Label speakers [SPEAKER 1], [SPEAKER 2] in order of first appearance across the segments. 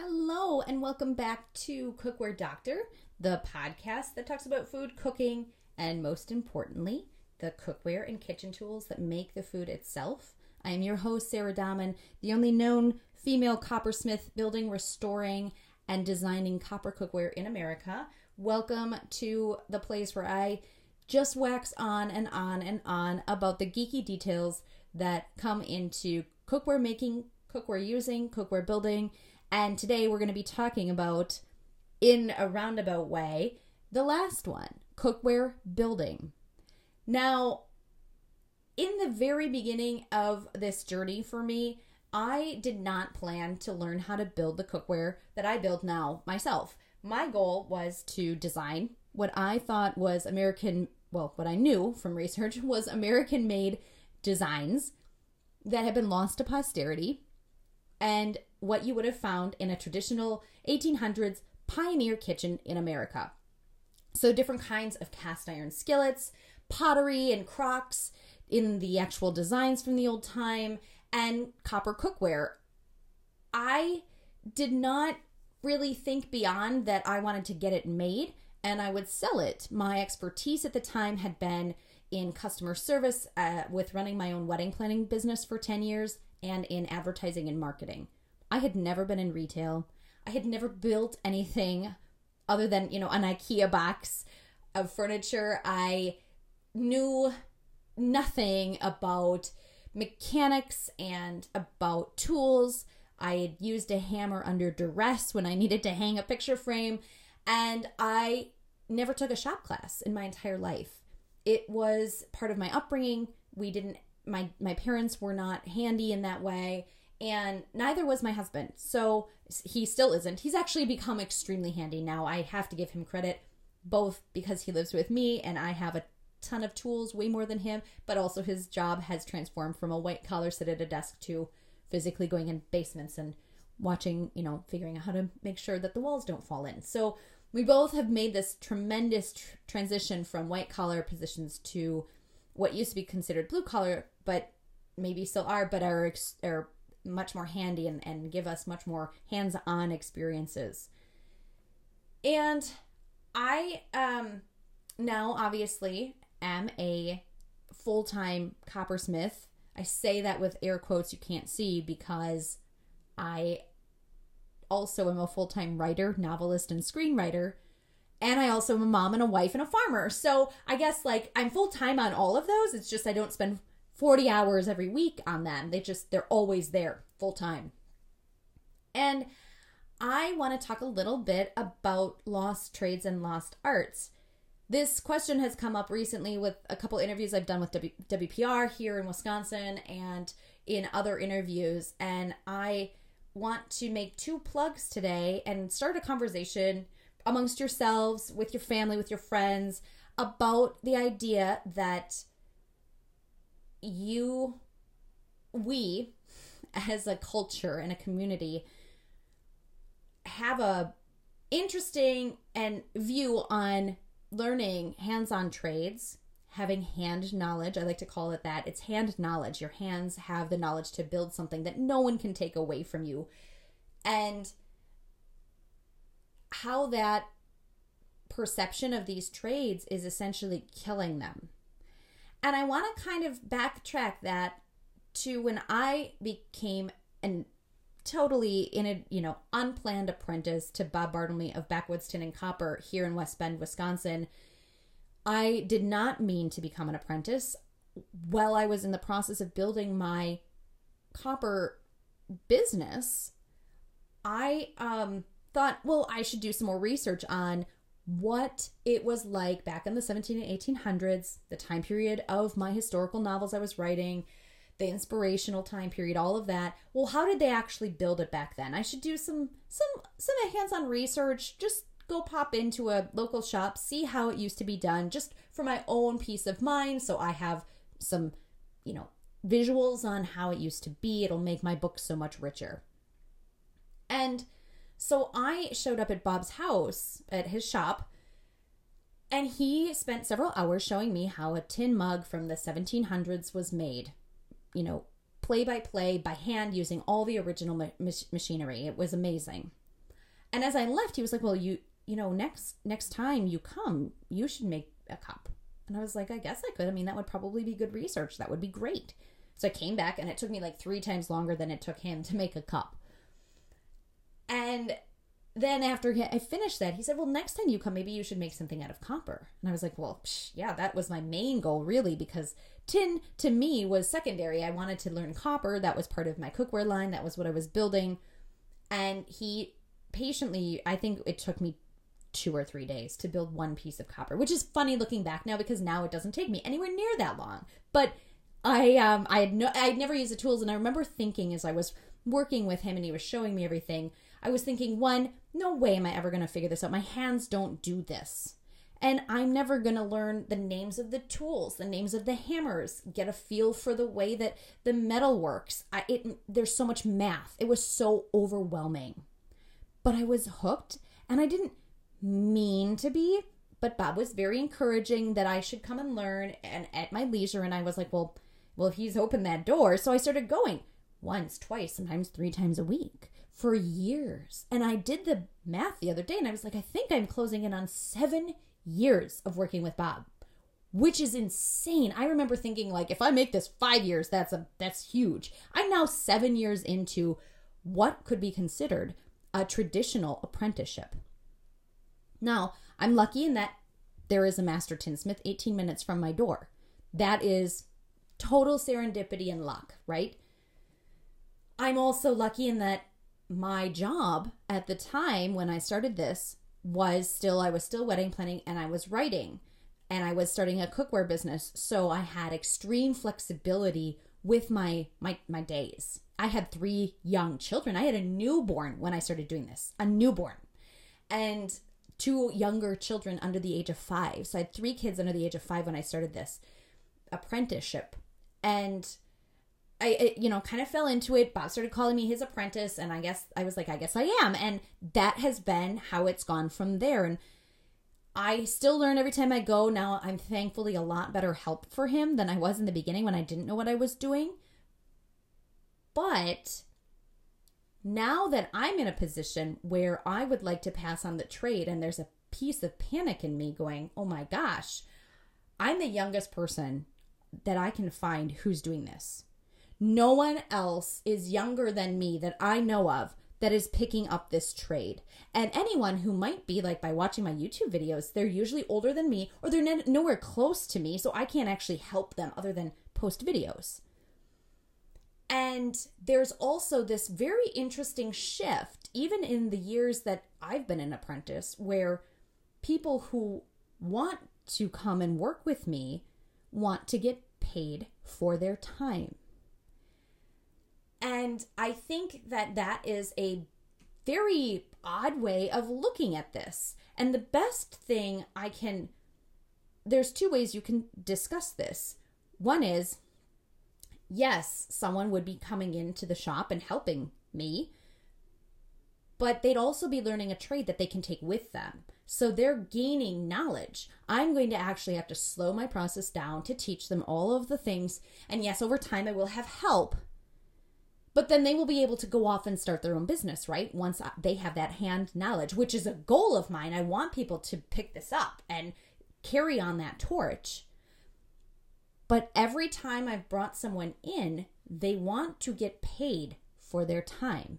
[SPEAKER 1] Hello, and welcome back to Cookware Doctor, the podcast that talks about food, cooking, and most importantly, the cookware and kitchen tools that make the food itself. I am your host, Sarah Dahman, the only known female coppersmith building, restoring, and designing copper cookware in America. Welcome to the place where I just wax on and on and on about the geeky details that come into cookware making, cookware using, cookware building. And today we're going to be talking about, in a roundabout way, the last one cookware building. Now, in the very beginning of this journey for me, I did not plan to learn how to build the cookware that I build now myself. My goal was to design what I thought was American, well, what I knew from research was American made designs that had been lost to posterity and what you would have found in a traditional 1800s pioneer kitchen in America. So, different kinds of cast iron skillets, pottery and crocks in the actual designs from the old time, and copper cookware. I did not really think beyond that I wanted to get it made and I would sell it. My expertise at the time had been in customer service uh, with running my own wedding planning business for 10 years and in advertising and marketing. I had never been in retail. I had never built anything other than, you know, an IKEA box of furniture. I knew nothing about mechanics and about tools. I had used a hammer under duress when I needed to hang a picture frame, and I never took a shop class in my entire life. It was part of my upbringing. We didn't my my parents were not handy in that way and neither was my husband. So he still isn't. He's actually become extremely handy now. I have to give him credit both because he lives with me and I have a ton of tools, way more than him, but also his job has transformed from a white collar sit at a desk to physically going in basements and watching, you know, figuring out how to make sure that the walls don't fall in. So we both have made this tremendous tr- transition from white collar positions to what used to be considered blue collar, but maybe still are, but are, ex- are much more handy and, and give us much more hands on experiences. And I um, now obviously am a full time coppersmith. I say that with air quotes you can't see because I also am a full time writer, novelist, and screenwriter. And I also am a mom and a wife and a farmer. So I guess like I'm full time on all of those. It's just I don't spend 40 hours every week on them. They just, they're always there full time. And I want to talk a little bit about lost trades and lost arts. This question has come up recently with a couple interviews I've done with w- WPR here in Wisconsin and in other interviews. And I want to make two plugs today and start a conversation amongst yourselves, with your family, with your friends about the idea that you, we, as a culture and a community, have a interesting and view on learning hands-on trades having hand knowledge. I like to call it that. It's hand knowledge. Your hands have the knowledge to build something that no one can take away from you. And how that perception of these trades is essentially killing them and I want to kind of backtrack that to when I became an totally in a you know unplanned apprentice to Bob Bartlemy of Backwoods Tin and Copper here in West Bend, Wisconsin. I did not mean to become an apprentice. While I was in the process of building my copper business, I um, thought, well, I should do some more research on what it was like back in the 17 and 1800s, the time period of my historical novels I was writing, the inspirational time period, all of that. Well, how did they actually build it back then? I should do some some some hands-on research, just go pop into a local shop, see how it used to be done just for my own peace of mind so I have some, you know, visuals on how it used to be. It'll make my book so much richer. And so I showed up at Bob's house, at his shop, and he spent several hours showing me how a tin mug from the 1700s was made. You know, play by play, by hand, using all the original ma- machinery. It was amazing. And as I left, he was like, "Well, you you know, next next time you come, you should make a cup." And I was like, "I guess I could. I mean, that would probably be good research. That would be great." So I came back, and it took me like three times longer than it took him to make a cup. And then after I finished that, he said, "Well, next time you come, maybe you should make something out of copper." And I was like, "Well, psh, yeah, that was my main goal, really, because tin to me was secondary. I wanted to learn copper. That was part of my cookware line. That was what I was building." And he patiently, I think it took me two or three days to build one piece of copper, which is funny looking back now because now it doesn't take me anywhere near that long. But I um I had no I had never used the tools, and I remember thinking as I was working with him and he was showing me everything, I was thinking, one, no way am I ever going to figure this out. My hands don't do this. And I'm never going to learn the names of the tools, the names of the hammers, get a feel for the way that the metal works. I, it, there's so much math. It was so overwhelming. But I was hooked and I didn't mean to be, but Bob was very encouraging that I should come and learn and at my leisure. And I was like, well, well, he's opened that door. So I started going once, twice, sometimes three times a week for years. And I did the math the other day and I was like, I think I'm closing in on seven years of working with Bob, which is insane. I remember thinking like, if I make this five years, that's a that's huge. I'm now seven years into what could be considered a traditional apprenticeship. Now, I'm lucky in that there is a master tinsmith 18 minutes from my door. That is total serendipity and luck, right? I'm also lucky in that my job at the time when I started this was still I was still wedding planning and I was writing and I was starting a cookware business so I had extreme flexibility with my my my days. I had 3 young children. I had a newborn when I started doing this. A newborn. And two younger children under the age of 5. So I had 3 kids under the age of 5 when I started this apprenticeship. And I, it, you know, kind of fell into it. Bob started calling me his apprentice, and I guess I was like, I guess I am. And that has been how it's gone from there. And I still learn every time I go. Now I'm thankfully a lot better help for him than I was in the beginning when I didn't know what I was doing. But now that I'm in a position where I would like to pass on the trade, and there's a piece of panic in me going, oh my gosh, I'm the youngest person that I can find who's doing this no one else is younger than me that I know of that is picking up this trade. And anyone who might be like by watching my YouTube videos, they're usually older than me or they're nowhere close to me, so I can't actually help them other than post videos. And there's also this very interesting shift, even in the years that I've been an apprentice, where people who want to come and work with me want to get paid for their time. And I think that that is a very odd way of looking at this. And the best thing I can, there's two ways you can discuss this. One is, yes, someone would be coming into the shop and helping me, but they'd also be learning a trade that they can take with them. So they're gaining knowledge. I'm going to actually have to slow my process down to teach them all of the things. And yes, over time I will have help, but then they will be able to go off and start their own business, right? Once they have that hand knowledge, which is a goal of mine. I want people to pick this up and carry on that torch. But every time I've brought someone in, they want to get paid for their time.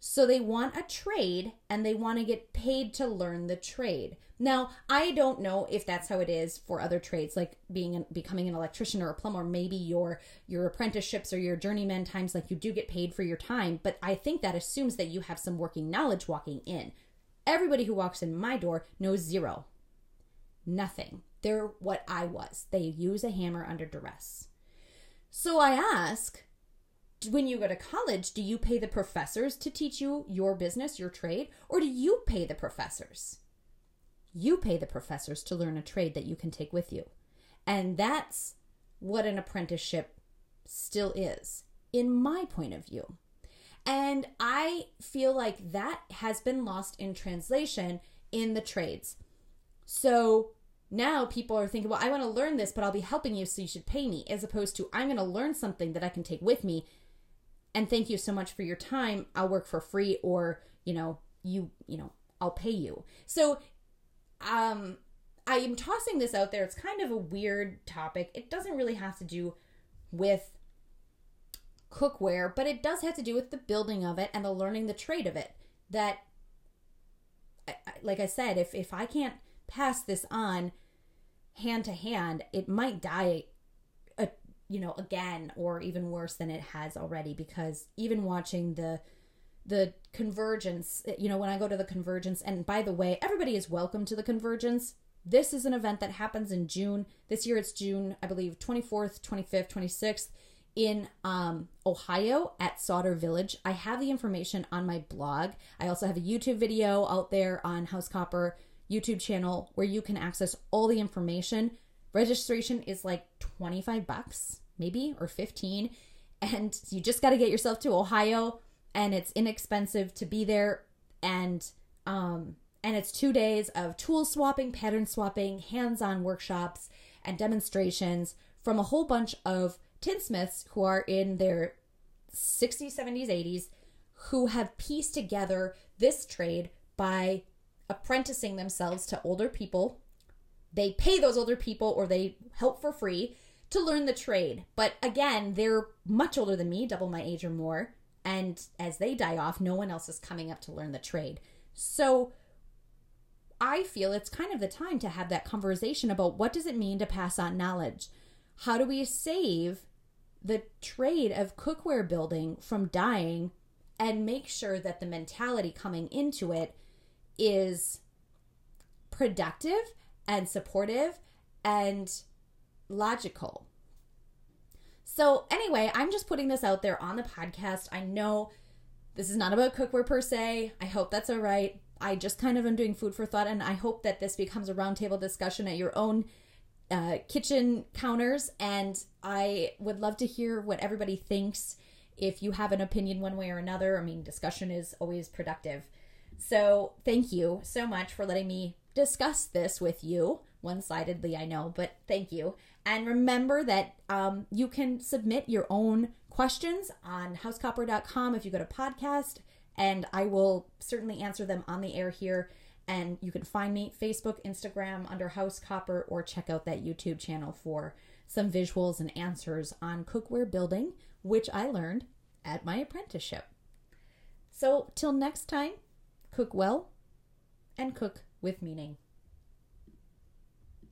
[SPEAKER 1] So they want a trade and they want to get paid to learn the trade. Now, I don't know if that's how it is for other trades, like being becoming an electrician or a plumber. Maybe your your apprenticeships or your journeyman times, like you do get paid for your time. But I think that assumes that you have some working knowledge walking in. Everybody who walks in my door knows zero, nothing. They're what I was. They use a hammer under duress. So I ask, when you go to college, do you pay the professors to teach you your business, your trade, or do you pay the professors? You pay the professors to learn a trade that you can take with you. And that's what an apprenticeship still is, in my point of view. And I feel like that has been lost in translation in the trades. So now people are thinking, well, I want to learn this, but I'll be helping you, so you should pay me, as opposed to I'm going to learn something that I can take with me. And thank you so much for your time. I'll work for free, or you know, you, you know, I'll pay you. So, um, I am tossing this out there. It's kind of a weird topic. It doesn't really have to do with cookware, but it does have to do with the building of it and the learning the trade of it. That, like I said, if if I can't pass this on hand to hand, it might die, you know, again or even worse than it has already. Because even watching the the convergence, you know, when I go to the convergence, and by the way, everybody is welcome to the convergence. This is an event that happens in June. This year it's June, I believe, 24th, 25th, 26th in um, Ohio at Sauder Village. I have the information on my blog. I also have a YouTube video out there on House Copper YouTube channel where you can access all the information. Registration is like 25 bucks, maybe, or 15. And you just got to get yourself to Ohio and it's inexpensive to be there. And, um, and it's two days of tool swapping, pattern swapping, hands on workshops, and demonstrations from a whole bunch of tinsmiths who are in their 60s, 70s, 80s who have pieced together this trade by apprenticing themselves to older people. They pay those older people or they help for free to learn the trade. But again, they're much older than me, double my age or more. And as they die off, no one else is coming up to learn the trade. So I feel it's kind of the time to have that conversation about what does it mean to pass on knowledge? How do we save the trade of cookware building from dying and make sure that the mentality coming into it is productive and supportive and logical. So, anyway, I'm just putting this out there on the podcast. I know this is not about cookware per se. I hope that's all right. I just kind of am doing food for thought, and I hope that this becomes a roundtable discussion at your own uh, kitchen counters. And I would love to hear what everybody thinks. If you have an opinion one way or another, I mean, discussion is always productive. So, thank you so much for letting me discuss this with you. One sidedly, I know, but thank you. And remember that um, you can submit your own questions on housecopper.com if you go to podcast, and I will certainly answer them on the air here. And you can find me Facebook, Instagram under House Copper, or check out that YouTube channel for some visuals and answers on cookware building, which I learned at my apprenticeship. So, till next time, cook well and cook with meaning.